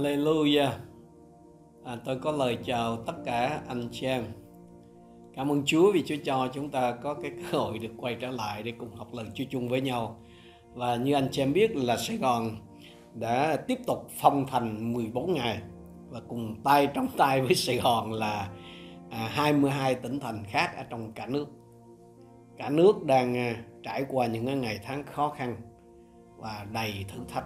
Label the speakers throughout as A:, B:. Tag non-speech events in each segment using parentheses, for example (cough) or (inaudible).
A: Hallelujah. À, tôi có lời chào tất cả anh chị em. Cảm ơn Chúa vì Chúa cho chúng ta có cái cơ hội được quay trở lại để cùng học lời Chúa chung với nhau. Và như anh chị em biết là Sài Gòn đã tiếp tục phong thành 14 ngày và cùng tay trong tay với Sài Gòn là à, 22 tỉnh thành khác ở trong cả nước. Cả nước đang à, trải qua những ngày tháng khó khăn và đầy thử thách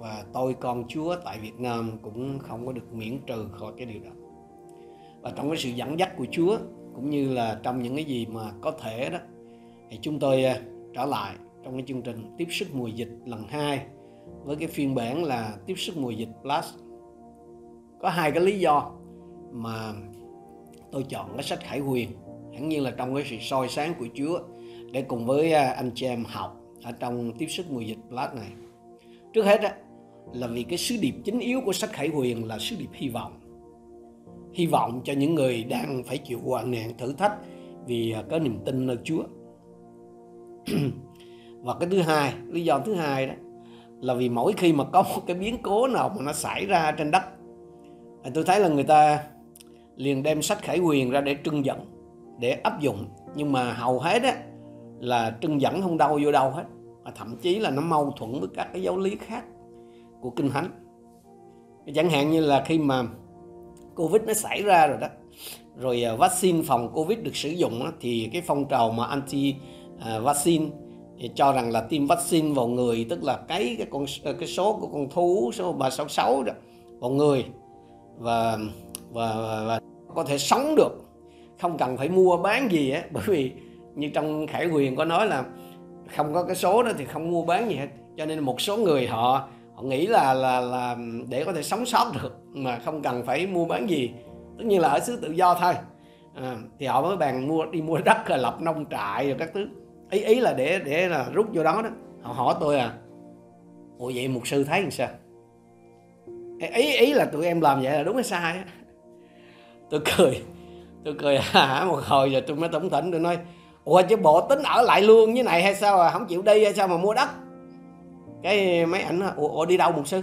A: và tôi con Chúa tại Việt Nam cũng không có được miễn trừ khỏi cái điều đó. Và trong cái sự dẫn dắt của Chúa, cũng như là trong những cái gì mà có thể đó, thì chúng tôi à, trở lại trong cái chương trình tiếp sức mùa dịch lần 2 với cái phiên bản là tiếp sức mùa dịch plus. Có hai cái lý do mà tôi chọn cái sách Khải Huyền. Hẳn nhiên là trong cái sự soi sáng của Chúa để cùng với à, anh chị em học ở trong tiếp sức mùa dịch plus này. Trước hết là vì cái sứ điệp chính yếu của sách Khải Huyền là sứ điệp hy vọng. Hy vọng cho những người đang phải chịu hoạn nạn thử thách vì à, có niềm tin nơi Chúa. (clears throat) Và cái thứ hai, lý do thứ hai đó là vì mỗi khi mà có một cái biến cố nào mà nó xảy ra trên đất tôi thấy là người ta liền đem sách khải huyền ra để trưng dẫn để áp dụng nhưng mà hầu hết á là trưng dẫn không đâu vô đâu hết mà thậm chí là nó mâu thuẫn với các cái giáo lý khác của kinh thánh. Chẳng hạn như là khi mà covid nó xảy ra rồi đó rồi à, vaccine phòng covid được sử dụng đó, thì cái phong trào mà anti à, vaccine thì cho rằng là tiêm vaccine vào người tức là cái cái con cái số của con thú số 366 đó vào người. Và và, và, và có thể sống được không cần phải mua bán gì á bởi vì như trong khải quyền có nói là không có cái số đó thì không mua bán gì hết. Cho nên một số người họ họ nghĩ là là là để có thể sống sót được mà không cần phải mua bán gì. Tất nhiên là ở xứ tự do thôi. À, thì họ mới bàn mua đi mua đất rồi lập nông trại rồi các thứ. Ý ý là để để là rút vô đó đó. Họ hỏi tôi à ủa vậy mục sư thấy làm sao? Ý ý là tụi em làm vậy là đúng hay sai á? Tôi cười tôi cười hả một hồi rồi tôi mới tổng tỉnh tôi nói ủa chứ bộ tính ở lại luôn như này hay sao à? Không chịu đi hay sao mà mua đất? Cái mấy ảnh ủa, ủa đi đâu mục sư?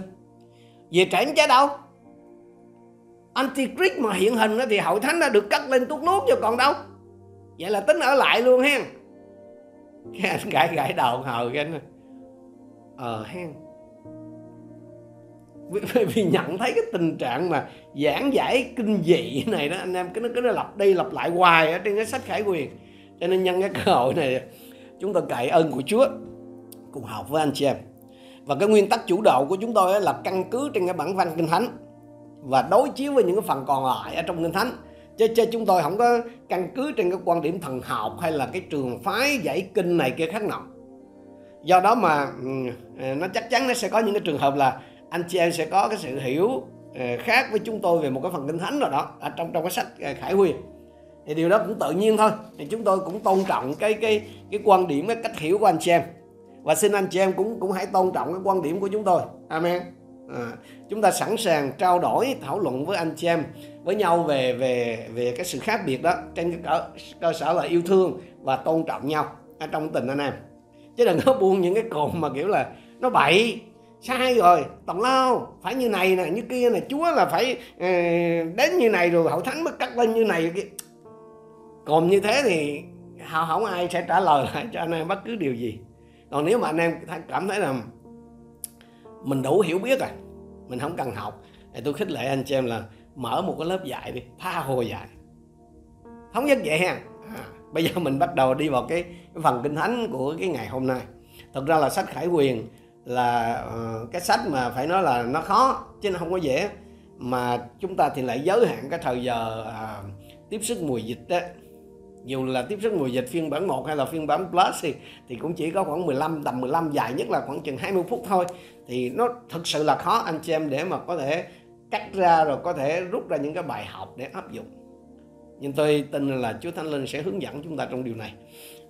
A: Về trển chứ đâu. Antichrist mà hiện hình đó thì hội thánh đã được cắt lên tuốt nuốt cho còn đâu. Vậy là tính ở lại luôn hen. Cái anh gãi gãi đầu hờ cái anh ờ hen. Vì, vì nhận thấy cái tình trạng mà giảng giải kinh dị này đó anh em cứ nó cứ nó lặp đi lặp lại hoài ở trên cái sách khải quyền. Cho nên nhân cái cơ hội này chúng ta cậy ơn của Chúa cùng học với anh chị em và cái nguyên tắc chủ đạo của chúng tôi là căn cứ trên cái bản văn kinh thánh và đối chiếu với những cái phần còn lại ở trong kinh thánh. Chứ, chứ chúng tôi không có căn cứ trên cái quan điểm thần học hay là cái trường phái giải kinh này kia khác nào. Do đó mà ừ, nó chắc chắn nó sẽ có những cái trường hợp là anh chị em sẽ có cái sự hiểu ừ, khác với chúng tôi về một cái phần kinh thánh nào đó ở trong trong cái sách ờ, khải huyền. Thì điều đó cũng tự nhiên thôi. Thì chúng tôi cũng tôn trọng cái cái cái quan điểm cái cách hiểu của anh chị em và xin anh chị em cũng cũng hãy tôn trọng cái quan điểm của chúng tôi. Amen. À, chúng ta sẵn sàng trao đổi thảo luận với anh chị em với nhau về về về cái sự khác biệt đó trên cái cơ, cơ sở là yêu thương và tôn trọng nhau ở trong tình anh em. Chứ đừng có buông những cái cồn mà kiểu là nó bậy sai rồi tòng lao phải như này nè như kia nè chúa là phải ờ, đến như này rồi hậu thánh mới cắt lên như này kia. Còn như thế thì không ai sẽ trả lời lại cho anh em bất cứ điều gì còn nếu mà anh em cảm thấy là mình đủ hiểu biết rồi mình không cần học thì tôi khích lệ anh chị em là mở một cái lớp dạy đi tha hồ dạy. Thống nhất vậy ha. À, bây giờ mình bắt đầu đi vào cái, cái phần kinh thánh của cái ngày hôm nay. Thật ra là sách khải quyền là uh, cái sách mà phải nói là nó khó chứ nó không có dễ. Mà chúng ta thì lại giới hạn cái thời giờ uh, tiếp sức mùa dịch đó dù là tiếp sức mùa dịch phiên bản 1 hay là phiên bản plus thì thì cũng chỉ có khoảng 15 tầm 15 dài nhất là khoảng chừng 20 phút thôi. Thì nó thực sự là khó anh chị em để mà có thể cắt ra rồi có thể rút ra những cái bài học để áp dụng. Nhưng tôi tin là Chúa Thánh Linh sẽ hướng dẫn chúng ta trong điều này.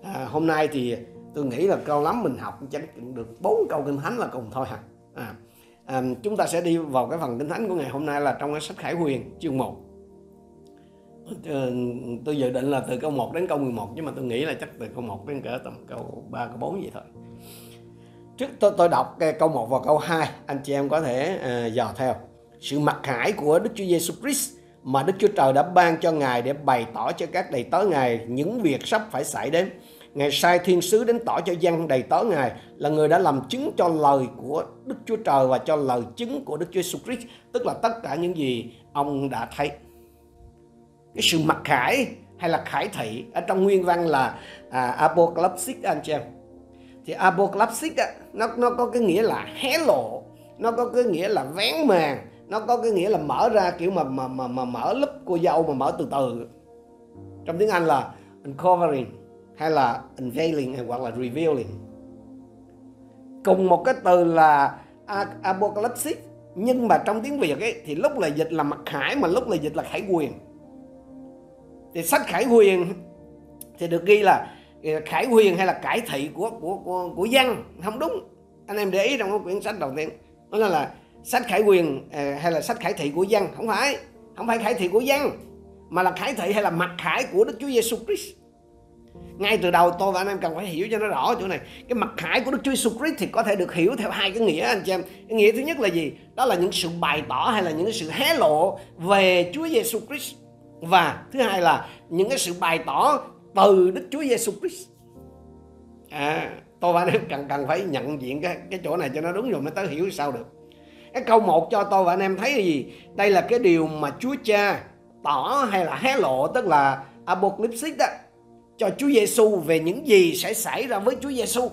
A: À, hôm nay thì tôi nghĩ là câu lắm mình học chắc được bốn câu kinh thánh là cùng thôi hả? À, à, chúng ta sẽ đi vào cái phần kinh thánh của ngày hôm nay là trong cái sách Khải Huyền chương 1 Ờ, tôi dự định là từ câu 1 đến câu 11 nhưng mà tôi nghĩ là chắc từ câu 1 đến cỡ tầm câu 3 câu 4 vậy thôi trước tôi tôi đọc ờ, câu 1 và câu 2 anh chị em có thể uh, dò theo sự mặc khải của Đức Chúa Giêsu Christ mà Đức Chúa Trời đã ban cho Ngài để bày tỏ cho các đầy tớ Ngài những việc sắp phải xảy đến. Ngài sai thiên sứ đến tỏ cho dân đầy tớ Ngài là người đã làm chứng cho lời của Đức Chúa Trời và cho lời chứng của Đức Chúa Jesus Christ, tức là tất cả những gì ông đã thấy. Cái sự mặc khải hay là khải thị ở trong nguyên văn là à, apocalyptic anh chị em. Thì apocalyptic á, nó nó có cái nghĩa là hé lộ, nó có cái nghĩa là vén màn, nó có cái nghĩa là mở ra kiểu mà mà mà, mà mở lớp cô dâu mà mở từ từ. Trong tiếng Anh là uncovering hay là unveiling hay hoặc là revealing. Cùng một cái từ là apocalyptic nhưng mà trong tiếng Việt ấy thì lúc là dịch là mặt khải mà lúc là dịch là khải quyền thì sách khải Huyền thì được ghi là ờ, khải Huyền hay là cải thị của của của, của văn không đúng. Anh em để ý trong cái quyển sách đầu tiên. Đó là, là sách khải quyền ờ, hay là sách khải thị của văn. Không phải không phải khải thị của văn mà là khải thị hay là mặt khải của Đức Chúa Giêsu Christ. Ngay từ đầu tôi và anh em cần phải hiểu cho nó rõ chỗ này. Cái mặt khải của Đức Chúa Jesus Christ thì có thể được hiểu theo hai cái nghĩa anh chị em. Cái nghĩa thứ nhất là gì? Đó là những sự bày tỏ hay là những sự hé lộ về Chúa Giêsu Christ và thứ hai là những cái sự bày tỏ từ Đức Chúa Giêsu Christ à tôi và anh em cần cần phải nhận diện cái cái chỗ này cho nó đúng rồi mới tới hiểu sao được cái câu một cho tôi và anh em thấy là gì đây là cái điều mà Chúa Cha tỏ hay là hé lộ tức là apocalypse đó cho Chúa Giêsu về những gì sẽ xảy ra với Chúa Giêsu.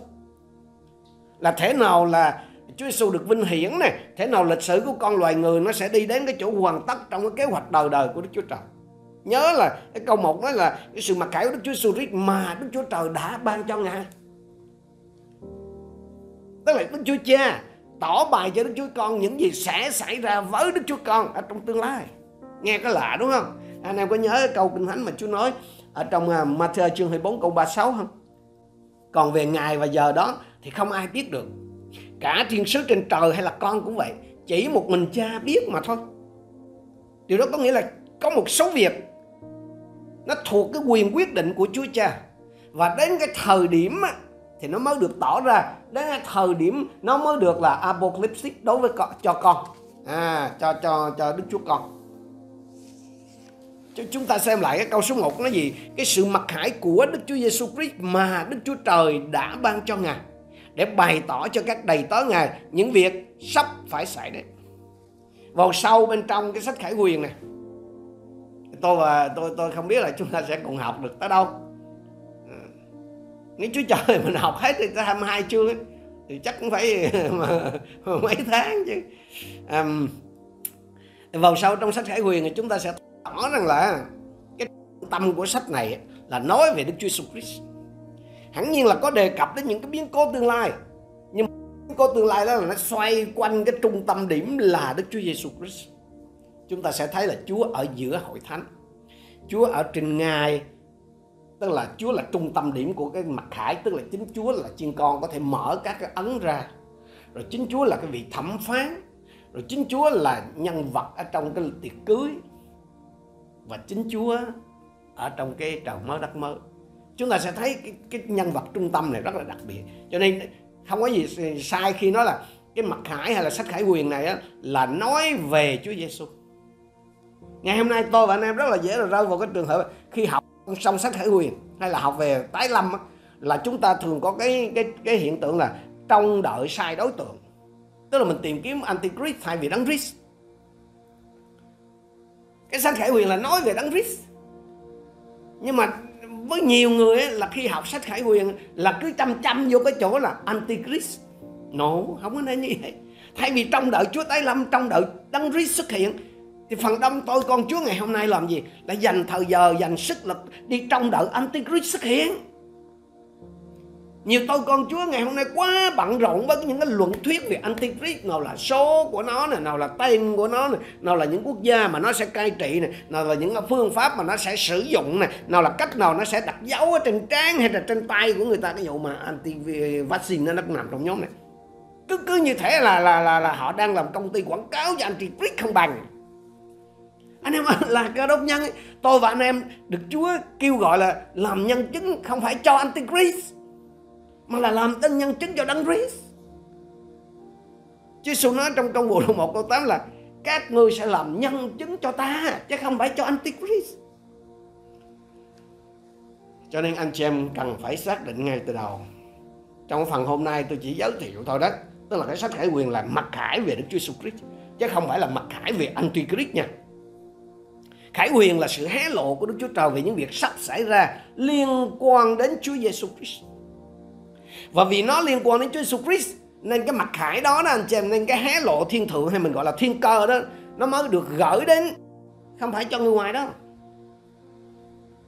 A: Là thế nào là Chúa Giêsu được vinh hiển này, thế nào lịch sử của con loài người nó sẽ đi đến cái chỗ hoàn tất trong cái kế hoạch đời đời của Đức Chúa Trời. Nhớ là cái câu một đó là cái sự mặc khải của Đức Chúa Jesus Christ mà Đức Chúa Trời đã ban cho Ngài. Tức là Đức Chúa Cha tỏ bài cho Đức Chúa Con những gì sẽ xảy ra với Đức Chúa Con ở trong tương lai. Nghe có lạ, đúng không? Anh em có nhớ câu Kinh Thánh mà Chúa nói ở trong à, Matthew chương 24 câu 36 không? Còn về ngày và giờ đó thì không ai biết được. Cả thiên sứ trên trời hay là con cũng vậy. Chỉ một mình cha biết mà thôi. Điều đó có nghĩa là có một số việc nó thuộc cái quyền quyết định của Chúa Cha. Và đến cái thời điểm thì nó mới được tỏ ra. Đến cái thời điểm nó mới được là apocalypse đối với con, cho con. À, cho cho cho Đức Chúa con chúng ta xem lại cái câu số 1 nó gì cái sự mặc khải của Đức Chúa Giêsu Christ mà Đức Chúa Trời đã ban cho ngài để bày tỏ cho các đầy tớ ngài những việc sắp phải xảy đến vào sâu bên trong cái sách khải quyền này tôi và tôi tôi không biết là chúng ta sẽ cùng học được tới đâu ừ. nếu Chúa Trời mình học hết thì tới hai chương ấy, thì chắc cũng phải (laughs) mà, mấy tháng chứ um, vào sâu trong sách khải quyền thì chúng ta sẽ tỏ rằng là cái tâm của sách này là nói về Đức Chúa Jesus Christ. Hẳn nhiên là có đề cập đến những cái biến cố tương lai. Nhưng biến cố tương lai đó là nó xoay quanh cái trung tâm điểm là Đức Chúa Giêsu Christ. Chúng ta sẽ thấy là Chúa ở giữa hội thánh. Chúa ở trên ngai tức là Chúa là trung tâm điểm của cái mặt khải tức là chính Chúa là chiên con có thể mở các cái ấn ra. Rồi chính Chúa là cái vị thẩm phán. Rồi chính Chúa là nhân vật ở trong cái tiệc cưới. Và chính Chúa ở trong cái trời mới đất mới. Chúng ta sẽ thấy cái, cái nhân vật trung tâm này rất là đặc biệt. Cho nên không có gì sai khi nói là cái mặt khải hay là sách khải quyền này á, là nói về Chúa Giêsu ngày hôm nay tôi và anh em rất là dễ là rơi vào cái trường hợp khi học xong sách khải quyền hay là học về tái lâm là chúng ta thường có cái cái cái hiện tượng là trông đợi sai đối tượng. Tức là mình tìm kiếm antichrist thay vì đấng Christ. Cái sách khải quyền là nói về đấng Christ. Nhưng mà với nhiều người ấy, là khi học sách khải quyền là cứ chăm chăm vô cái chỗ là antichrist. No không có nên như vậy. Thay vì trong đợi Chúa tái lâm trong đợi đấng Christ xuất hiện thì phần đông tôi con Chúa ngày hôm nay làm gì là dành thời giờ dành sức lực đi trong đợi antichrist xuất hiện nhiều tôi con Chúa ngày hôm nay quá bận rộn với những cái luận thuyết về Antichrist nào là số của nó này, nào là tên của nó này, nào là những quốc gia mà nó sẽ cai trị này, nào là những phương pháp mà nó sẽ sử dụng này, nào là cách nào nó sẽ đặt dấu ở trên trán hay là trên tay của người ta cái vụ mà anti vaccine nó cũng nằm trong nhóm này. Cứ cứ như thế là là là là họ đang làm công ty quảng cáo cho Antichrist không bằng. Anh em là cơ đốc nhân ấy, tôi và anh em được Chúa kêu gọi là làm nhân chứng không phải cho Antichrist mà là làm tên nhân chứng cho Đấng Christ Chúa Giêsu nói trong công vụ đoạn 1 câu 8 là các ngươi sẽ làm nhân chứng cho ta chứ không phải cho Antichrist. Cho nên anh chị em cần phải xác định ngay từ đầu. Trong phần hôm nay tôi chỉ giới thiệu thôi đó. Tức là cái sách khải quyền là mặc khải về Đức Chúa Jesus Christ. Chứ không phải là mặc khải về Antichrist nha. Khải quyền là sự hé lộ của Đức Chúa Trời về những việc sắp xảy ra liên quan đến Chúa Giêsu Christ. Và vì nó liên quan đến Chúa Giêsu Christ, nên cái mặt khải đó đó, anh chị em, nên cái hé lộ thiên thượng hay mình gọi là thiên cơ đó, nó mới được gửi đến, không phải cho người ngoài đó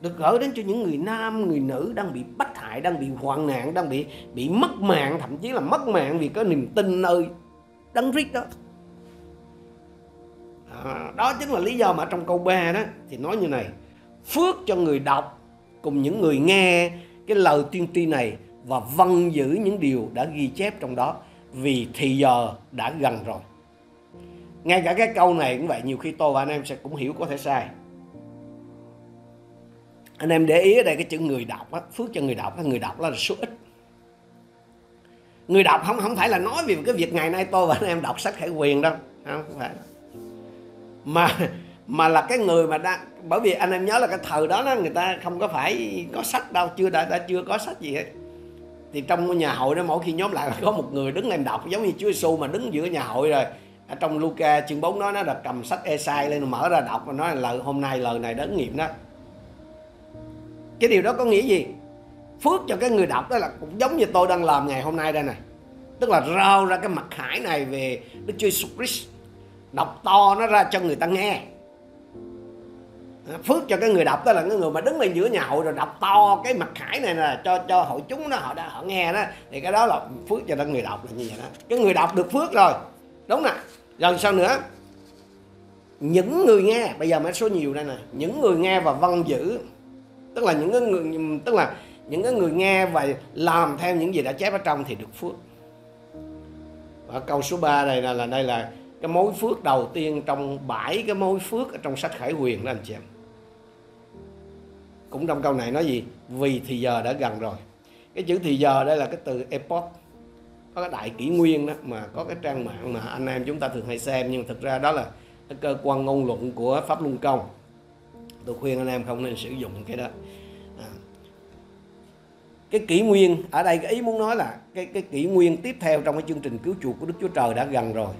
A: được gửi đến cho những người nam, người nữ đang bị bắt hại, đang bị hoạn nạn, đang bị bị mất mạng, thậm chí là mất mạng vì có niềm tin nơi đấng rít đó à, đó chính là lý do mà trong câu 3 đó thì nói như này phước cho người đọc cùng những người nghe cái lời tiên tri này và vâng giữ những điều đã ghi chép trong đó vì thì giờ đã gần rồi. Ngay cả cái câu này cũng vậy nhiều khi tôi và anh em sẽ cũng hiểu có thể sai. Anh em để ý ở đây cái chữ người đọc á, phước cho người đọc người đọc là số ít. Người đọc không không phải là nói về cái việc ngày nay tôi và anh em đọc sách khải quyền đâu không phải mà mà là cái người mà đang bởi vì anh em nhớ là cái thời đó, đó người ta không có phải có sách đâu chưa đã, đã chưa có sách gì hết. Thì trong nhà hội đó mỗi khi nhóm lại là (laughs) có một người đứng lên đọc giống như Chúa Giêsu mà đứng giữa nhà hội rồi. Ở trong Luca chương 4 đó nó là cầm sách Esai lên mở ra đọc và nói là lời hôm nay lời này đấng nghiệm đó. Cái điều đó có nghĩa gì? Phước cho cái người đọc đó là cũng giống như tôi đang làm ngày hôm nay đây này. Tức là rao ra cái mặt khải này về Đức Chúa Jesus Christ đọc to nó ra cho người ta nghe. À, phước cho cái người đọc đó là cái người mà đứng lên giữa nhà hội rồi đọc to cái mặt khải này là cho cho hội chúng nó họ đã họ nghe đó. Thì cái đó là phước cho người đọc là như vậy đó. Cái người đọc được phước rồi. Đúng nè. Rồi sao nữa? Những người nghe. Bây giờ mới số nhiều đây nè. Những người nghe và văn giữ tức là những cái người tức là những cái người nghe và làm theo những gì đã chép ở trong thì được phước. Và câu số 3 này là, là đây là cái mối phước đầu tiên trong bảy cái mối phước ở trong sách khải quyền đó, anh chị em. Cũng trong câu này nói gì? Vì thì giờ đã gần rồi. Cái chữ thì giờ đây là cái từ epoch. Có cái đại kỷ nguyên đó mà có cái trang mạng mà anh em chúng ta thường hay xem, nhưng thực ra đó là cái cơ quan ngôn luận của pháp luân công. Tôi khuyên anh em không nên sử dụng cái đó. À. cái kỷ nguyên, ở đây cái ý muốn nói là cái cái kỷ nguyên tiếp theo trong cái chương trình cứu chuộc của Đức Chúa Trời đã gần rồi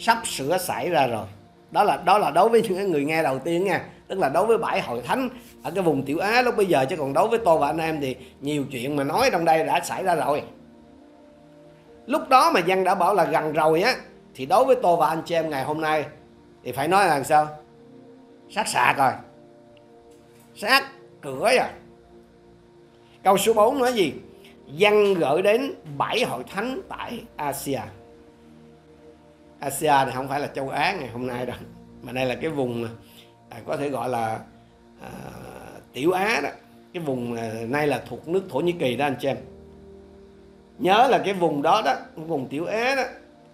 A: sắp sửa xảy ra rồi. Đó là đó là đối với những người nghe đầu tiên nha. Tức là đối với bãi hội thánh ở cái vùng tiểu á lúc bây giờ, chứ còn đối với tôi và anh em thì nhiều chuyện mà nói trong đây đã xảy ra rồi. Lúc đó mà dân đã bảo là gần rồi á, thì đối với tôi và anh chị em ngày hôm nay thì phải nói là sao? Sát sạc rồi. Sát cửa rồi. Câu số 4 nói gì? Dân gửi đến bảy hội thánh tại Asia. Asia này không phải là châu Á ngày hôm nay đâu mà đây là cái vùng à, có thể gọi là à, tiểu Á đó. Cái vùng à, nay là thuộc nước Thổ Nhĩ Kỳ đó anh chị em. Nhớ là cái vùng đó đó vùng tiểu Á đó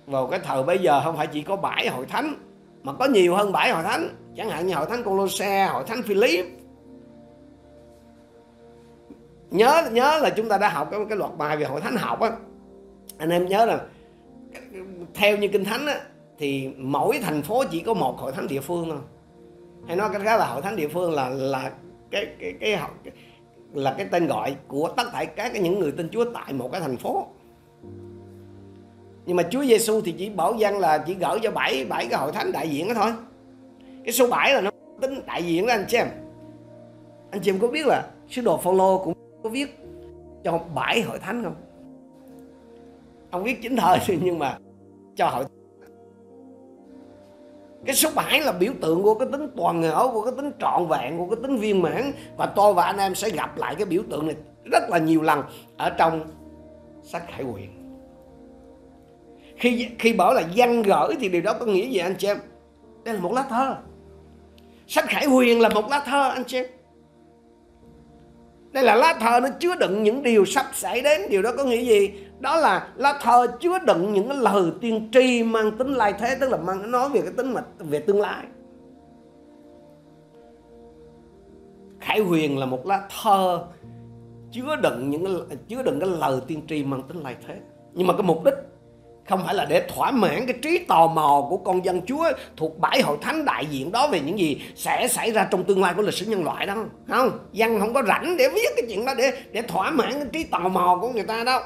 A: vào cái thời bây giờ không phải chỉ có bãi hội thánh mà có nhiều hơn bãi hội thánh. Chẳng hạn như hội thánh Colosse hội thánh Philip. Nhớ nhớ là chúng ta đã học cái, cái loạt bài về hội thánh học á. Anh em nhớ là theo như kinh thánh á thì mỗi thành phố chỉ có một hội thánh địa phương thôi. Hay nói cách khác là hội thánh địa phương là là cái cái cái, cái là cái tên gọi của tất cả các những người tin Chúa tại một cái thành phố. Nhưng mà Chúa Giêsu thì chỉ bảo dân là chỉ gửi cho bảy bảy cái hội thánh đại diện đó thôi. Cái số 7 là nó tính đại diện đó anh chị em. Anh chị em có biết là sứ đồ Phaolô cũng có viết cho bảy hội thánh không? Không biết chính thời, (laughs) nhưng mà cho hội cái số 7 là biểu tượng của cái tính toàn ngỡ, của cái tính trọn vẹn, của cái tính viên mãn. Và tôi và anh em sẽ gặp lại cái biểu tượng này rất là nhiều lần ở trong sách khải quyền. Khi khi bảo là văn gửi thì điều đó có nghĩa gì, anh chị em? Đây là một lá thơ. Sách khải huyền là một lá thơ, anh chị em. Đây là lá thơ, nó chứa đựng những điều sắp xảy đến. Điều đó có nghĩa gì? Đó là lá thơ chứa đựng những cái lời tiên tri mang tính lai thế tức là mang nói về cái tính mà về tương lai. Khải huyền là một lá thơ chứa đựng những cái, chứa đựng cái lời tiên tri mang tính lai thế. Nhưng mà cái mục đích không phải là để thỏa mãn cái trí tò mò của con dân Chúa thuộc bãi hội thánh đại diện đó về những gì sẽ xảy ra trong tương lai của lịch sử nhân loại đâu không dân không có rảnh để viết cái chuyện đó để để thỏa mãn cái trí tò mò của người ta đâu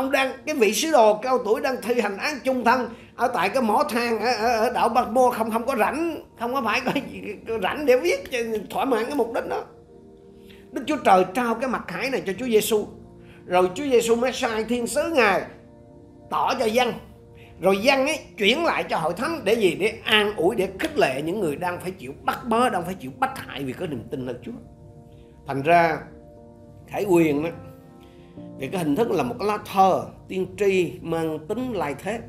A: ông đang cái vị sứ đồ cao tuổi đang thi hành án chung thân ở tại cái mỏ than ở, ở, ở đảo Bạc Mô không không có rảnh không có phải có, có rảnh để viết cho thỏa mãn cái mục đích đó. Đức Chúa Trời trao cái mặt hải này cho Chúa Giêsu rồi Chúa Giêsu mới sai thiên sứ ngài tỏ cho dân. Rồi dân ấy chuyển lại cho hội thánh để gì? Để an ủi để khích lệ những người đang phải chịu bắt bớ đang phải chịu bắt hại vì có niềm tin nơi Chúa. Thành ra khải quyền đó thì cái hình thức là một cái lá thơ, tiên tri mang tính lai thế.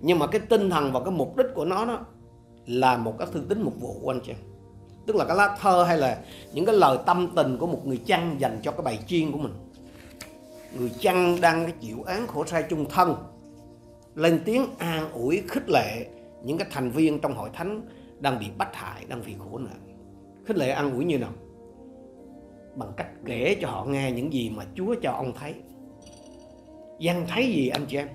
A: Nhưng mà cái tinh thần và cái mục đích của nó đó là một cái thư tín mục vụ, của anh chị. Tức là cái lá thơ hay là những cái lời tâm tình của một người chăn dành cho cái bài chiên của mình. Người chăn đang chịu án khổ sai chung thân, lên tiếng an ủi, khích lệ những cái thành viên trong hội thánh đang bị bắt hại, đang bị khổ nạn. Khích lệ an ủi như nào? Bằng cách kể cho họ nghe những gì mà Chúa cho ông thấy. Giăng thấy gì anh chị em?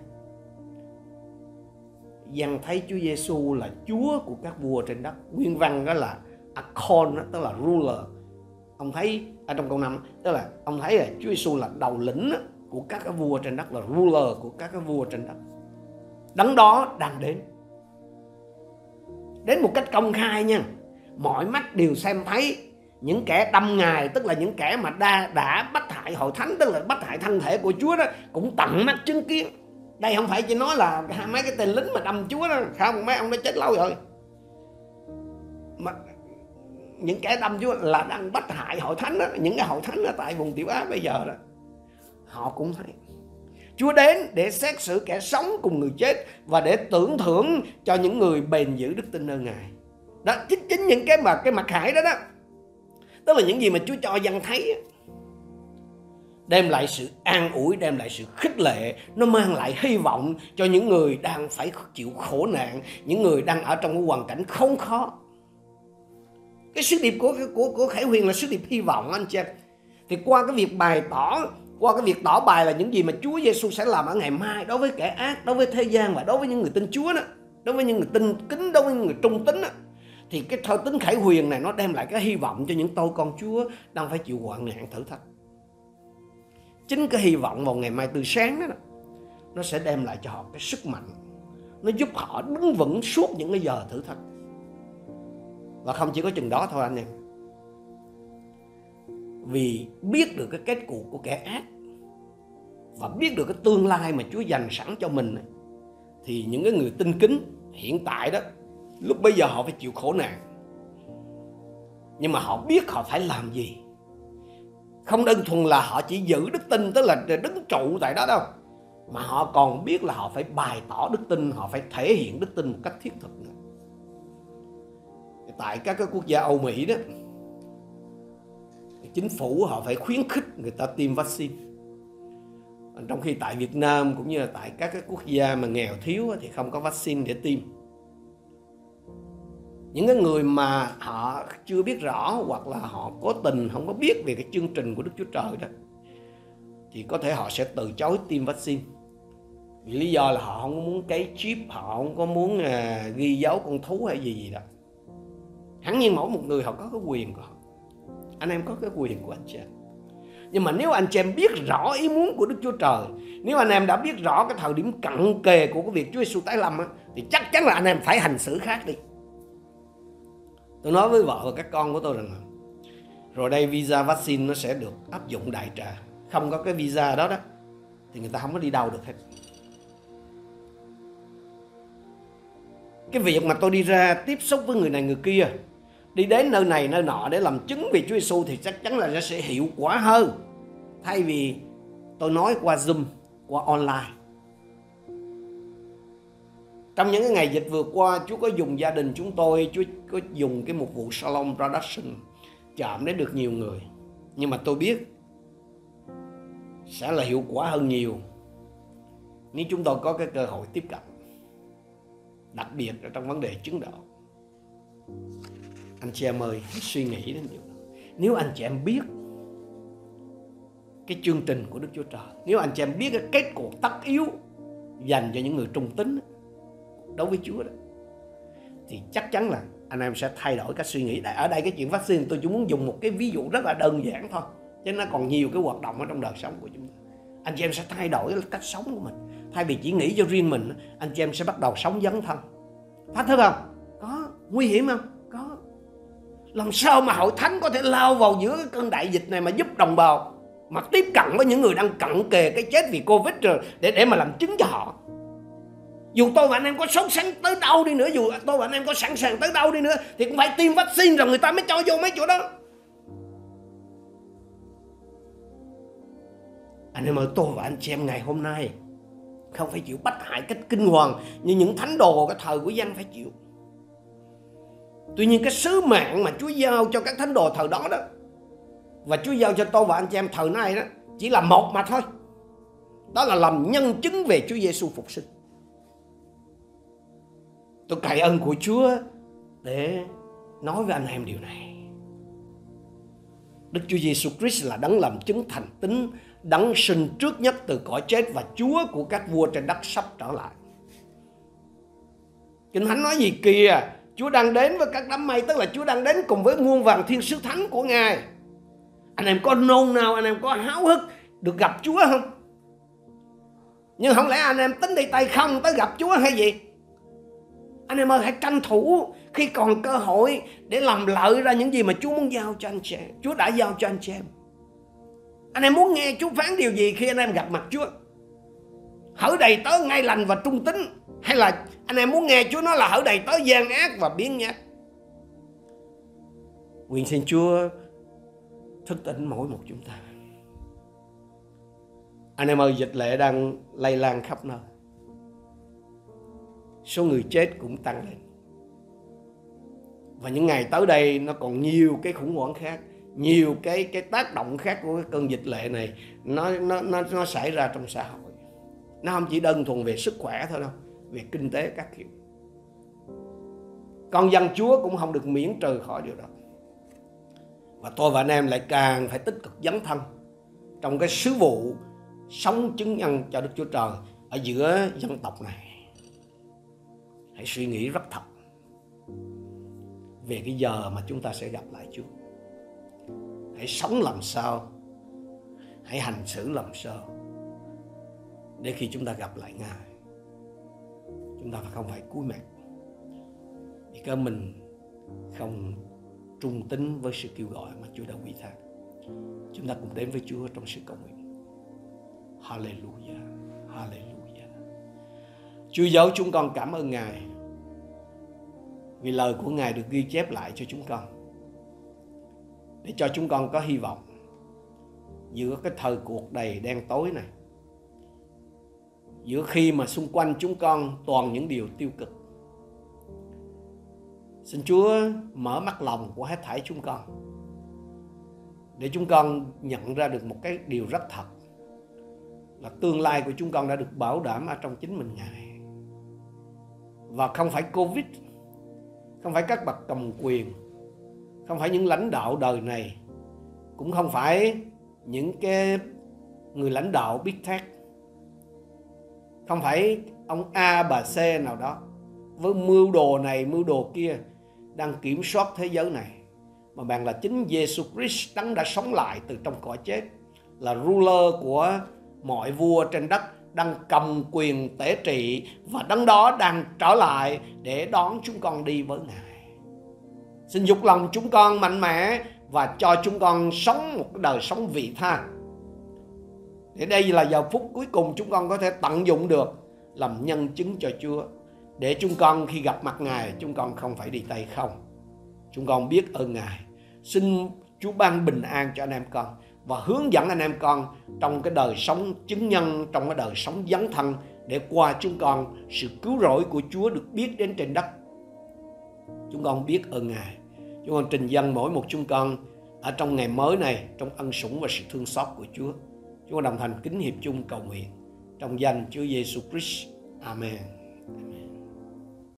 A: Giăng thấy Chúa Giêsu là Chúa của các vua trên đất. Nguyên văn đó là Akon, đó, tức là ruler. Ông thấy ở trong câu 5, tức là ông thấy là Chúa Giêsu là đầu lĩnh của các cái vua trên đất, là ruler của các cái vua trên đất. Đấng đó đang đến. Đến một cách công khai nha. Mọi mắt đều xem thấy những kẻ đâm ngài tức là những kẻ mà đã, đã bắt hại hội thánh tức là bắt hại thân thể của Chúa đó cũng tận mắt chứng kiến. Đây không phải chỉ nói là mấy cái tên lính mà đâm Chúa đó. Không mấy ông đã chết lâu rồi. Mà những kẻ đâm Chúa là đang bắt hại hội thánh đó những cái hội thánh ở tại vùng tiểu Á bây giờ đó. Họ cũng thấy Chúa đến để xét xử kẻ sống cùng người chết và để tưởng thưởng cho những người bền giữ đức tin nơi Ngài. Đó chính chính những cái mà cái mặt hải đó đó tức là những gì mà Chúa cho dân thấy đem lại sự an ủi, đem lại sự khích lệ, nó mang lại hy vọng cho những người đang phải chịu khổ nạn, những người đang ở trong hoàn cảnh không khó. Cái sứ điệp của của của Khải Huyền là sứ điệp hy vọng anh chị thì qua cái việc bày tỏ, qua cái việc tỏ bài là những gì mà Chúa Giêsu sẽ làm ở ngày mai đối với kẻ ác, đối với thế gian và đối với những người tin Chúa đó, đối với những người tin kính, đối với những người trung tín đó thì cái thơ tính khải huyền này nó đem lại cái hy vọng cho những tôi con Chúa đang phải chịu hoạn nạn thử thách. Chính cái hy vọng vào ngày mai từ sáng đó, nó sẽ đem lại cho họ cái sức mạnh. Nó giúp họ đứng vững suốt những cái giờ thử thách. Và không chỉ có chừng đó thôi anh em. Vì biết được cái kết cục của kẻ ác và biết được cái tương lai mà Chúa dành sẵn cho mình thì những cái người tin kính hiện tại đó lúc bây giờ họ phải chịu khổ nạn. Nhưng mà họ biết họ phải làm gì. Không đơn thuần là họ chỉ giữ đức tin tức là đứng trụ tại đó đâu. Mà họ còn biết là họ phải bày tỏ đức tin, họ phải thể hiện đức tin một cách thiết thực nữa. Tại các cái quốc gia Âu Mỹ đó, chính phủ họ phải khuyến khích người ta tiêm vaccine. Trong khi tại Việt Nam cũng như là tại các cái quốc gia mà nghèo thiếu thì không có vaccine để tiêm những cái người mà họ chưa biết rõ hoặc là họ cố tình không có biết về cái chương trình của Đức Chúa Trời đó thì có thể họ sẽ từ chối tiêm vaccine. Vì lý do là họ không muốn cái chip họ không có muốn à, ghi dấu con thú hay gì gì đó. Hẳn nhiên mỗi một người họ có cái quyền của họ. Anh em có cái quyền của anh chị em. Nhưng mà nếu anh chị em biết rõ ý muốn của Đức Chúa Trời nếu anh em đã biết rõ cái thời điểm cận kề của cái việc Chúa Giêsu tái lâm á, thì chắc chắn là anh em phải hành xử khác đi tôi nói với vợ và các con của tôi rằng, rồi đây visa vaccine nó sẽ được áp dụng đại trà. Không có cái visa đó đó, thì người ta không có đi đâu được hết. Cái việc mà tôi đi ra tiếp xúc với người này người kia, đi đến nơi này nơi nọ để làm chứng về Chúa Giêsu thì chắc chắn là nó sẽ hiệu quả hơn. Thay vì tôi nói qua Zoom, qua online trong những cái ngày dịch vừa qua, Chúa có dùng gia đình chúng tôi, Chúa có dùng cái một vụ salon production chạm đến được nhiều người nhưng mà tôi biết sẽ là hiệu quả hơn nhiều nếu chúng tôi có cái cơ hội tiếp cận, đặc biệt là trong vấn đề chứng đạo anh chị em ơi, hãy suy nghĩ đến điều đó nếu anh chị em biết cái chương trình của Đức Chúa Trời. Nếu anh chị em biết cái kết cuộc tất yếu dành cho những người trung tính đối với Chúa đó thì chắc chắn là anh em sẽ thay đổi cách suy nghĩ. Ở đây cái chuyện vaccine tôi chỉ muốn dùng một cái ví dụ rất là đơn giản thôi. Chứ nó còn nhiều cái hoạt động ở trong đời sống của chúng ta. Anh chị em sẽ thay đổi cách sống của mình. Thay vì chỉ nghĩ cho riêng mình, anh chị em sẽ bắt đầu sống dấn thân. Thách thức không? Có. Nguy hiểm không? Có. Làm sao mà hội thánh có thể lao vào giữa cái cơn đại dịch này mà giúp đồng bào mà tiếp cận với những người đang cận kề cái chết vì Covid rồi để để mà làm chứng cho họ. Dù tôi và anh em có sống sáng tới đâu đi nữa, dù tôi và anh em có sẵn sàng tới đâu đi nữa thì cũng phải tiêm vaccine rồi người ta mới cho vô mấy chỗ đó. Anh em ơi, tôi và anh chị em ngày hôm nay không phải chịu bắt hại cách kinh hoàng như những thánh đồ cái thời của dân phải chịu. Tuy nhiên cái sứ mạng mà Chúa giao cho các thánh đồ thời đó đó và Chúa giao cho tôi và anh chị em thời nay đó chỉ là một mà thôi. Đó là làm nhân chứng về Chúa Giêsu phục sinh. Tôi cậy ơn của Chúa để nói với anh em điều này. Đức Chúa Giêsu Christ là đấng làm chứng thành tín, đấng sinh trước nhất từ cõi chết và Chúa của các vua trên đất sắp trở lại. Kinh Thánh nói gì kìa? Chúa đang đến với các đám mây, tức là Chúa đang đến cùng với muôn vàng thiên sứ thánh của Ngài. Anh em có nôn nào, anh em có háo hức được gặp Chúa không? Nhưng không lẽ anh em tính đi tay không tới gặp Chúa hay gì? Anh em ơi hãy tranh thủ khi còn cơ hội để làm lợi ra những gì mà Chúa muốn giao cho anh chị em. Chúa đã giao cho anh chị em. Anh em muốn nghe Chúa phán điều gì khi anh em gặp mặt Chúa? Hỡi đầy tớ ngay lành và trung tính hay là anh em muốn nghe Chúa nói là hỡi đầy tớ gian ác và biến nhát? Nguyện xin Chúa thức tỉnh mỗi một chúng ta. Anh em ơi, dịch lệ đang lây lan khắp nơi. Số người chết cũng tăng lên. Và những ngày tới đây nó còn nhiều cái khủng hoảng khác, nhiều cái cái tác động khác của cái cơn dịch lệ này nó nó nó nó xảy ra trong xã hội. Nó không chỉ đơn thuần về sức khỏe thôi đâu, về kinh tế các kiểu. Con dân Chúa cũng không được miễn trừ khỏi điều đó. Và tôi và anh em lại càng phải tích cực dấn thân trong cái sứ vụ sống chứng nhân cho Đức Chúa Trời ở giữa dân tộc này. Hãy suy nghĩ rất thật về cái giờ mà chúng ta sẽ gặp lại Chúa. Hãy sống làm sao, hãy hành xử làm sao để khi chúng ta gặp lại Ngài, chúng ta không phải cúi mặt vì cơ mình không trung tín với sự kêu gọi mà Chúa đã quy thác. Chúng ta cùng đến với Chúa trong sự cầu nguyện. Hallelujah, Hallelujah. Chúa giáo chúng con cảm ơn Ngài vì lời của Ngài được ghi chép lại cho chúng con để cho chúng con có hy vọng giữa cái thời cuộc đầy đen tối này giữa khi mà xung quanh chúng con toàn những điều tiêu cực Xin Chúa mở mắt lòng của hết thảy chúng con để chúng con nhận ra được một cái điều rất thật là tương lai của chúng con đã được bảo đảm ở trong chính mình Ngài. Và không phải Covid, không phải các bậc cầm quyền, không phải những lãnh đạo đời này, cũng không phải những cái người lãnh đạo Big Tech, không phải ông A bà C nào đó. Với mưu đồ này mưu đồ kia đang kiểm soát thế giới này mà bạn là chính Jesus Christ đấng đã sống lại từ trong cõi chết là ruler của mọi vua trên đất đang cầm quyền tể trị và đấng đó đang trở lại để đón chúng con đi với Ngài. Xin dục lòng chúng con mạnh mẽ và cho chúng con sống một đời sống vị tha. Để đây là giờ phút cuối cùng chúng con có thể tận dụng được làm nhân chứng cho Chúa để chúng con khi gặp mặt Ngài, chúng con không phải đi tay không. Chúng con biết ơn Ngài. Xin Chúa ban bình an cho anh em con và hướng dẫn anh em con trong cái đời sống chứng nhân, trong cái đời sống dấn thân để qua chúng con sự cứu rỗi của Chúa được biết đến trên đất. Chúng con biết ơn Ngài. Chúng con trình dân mỗi một chúng con ở trong ngày mới này trong ân sủng và sự thương xót của Chúa. Chúng con đồng thành kính hiệp chung cầu nguyện trong danh Chúa Giêsu Christ. Amen. Amen.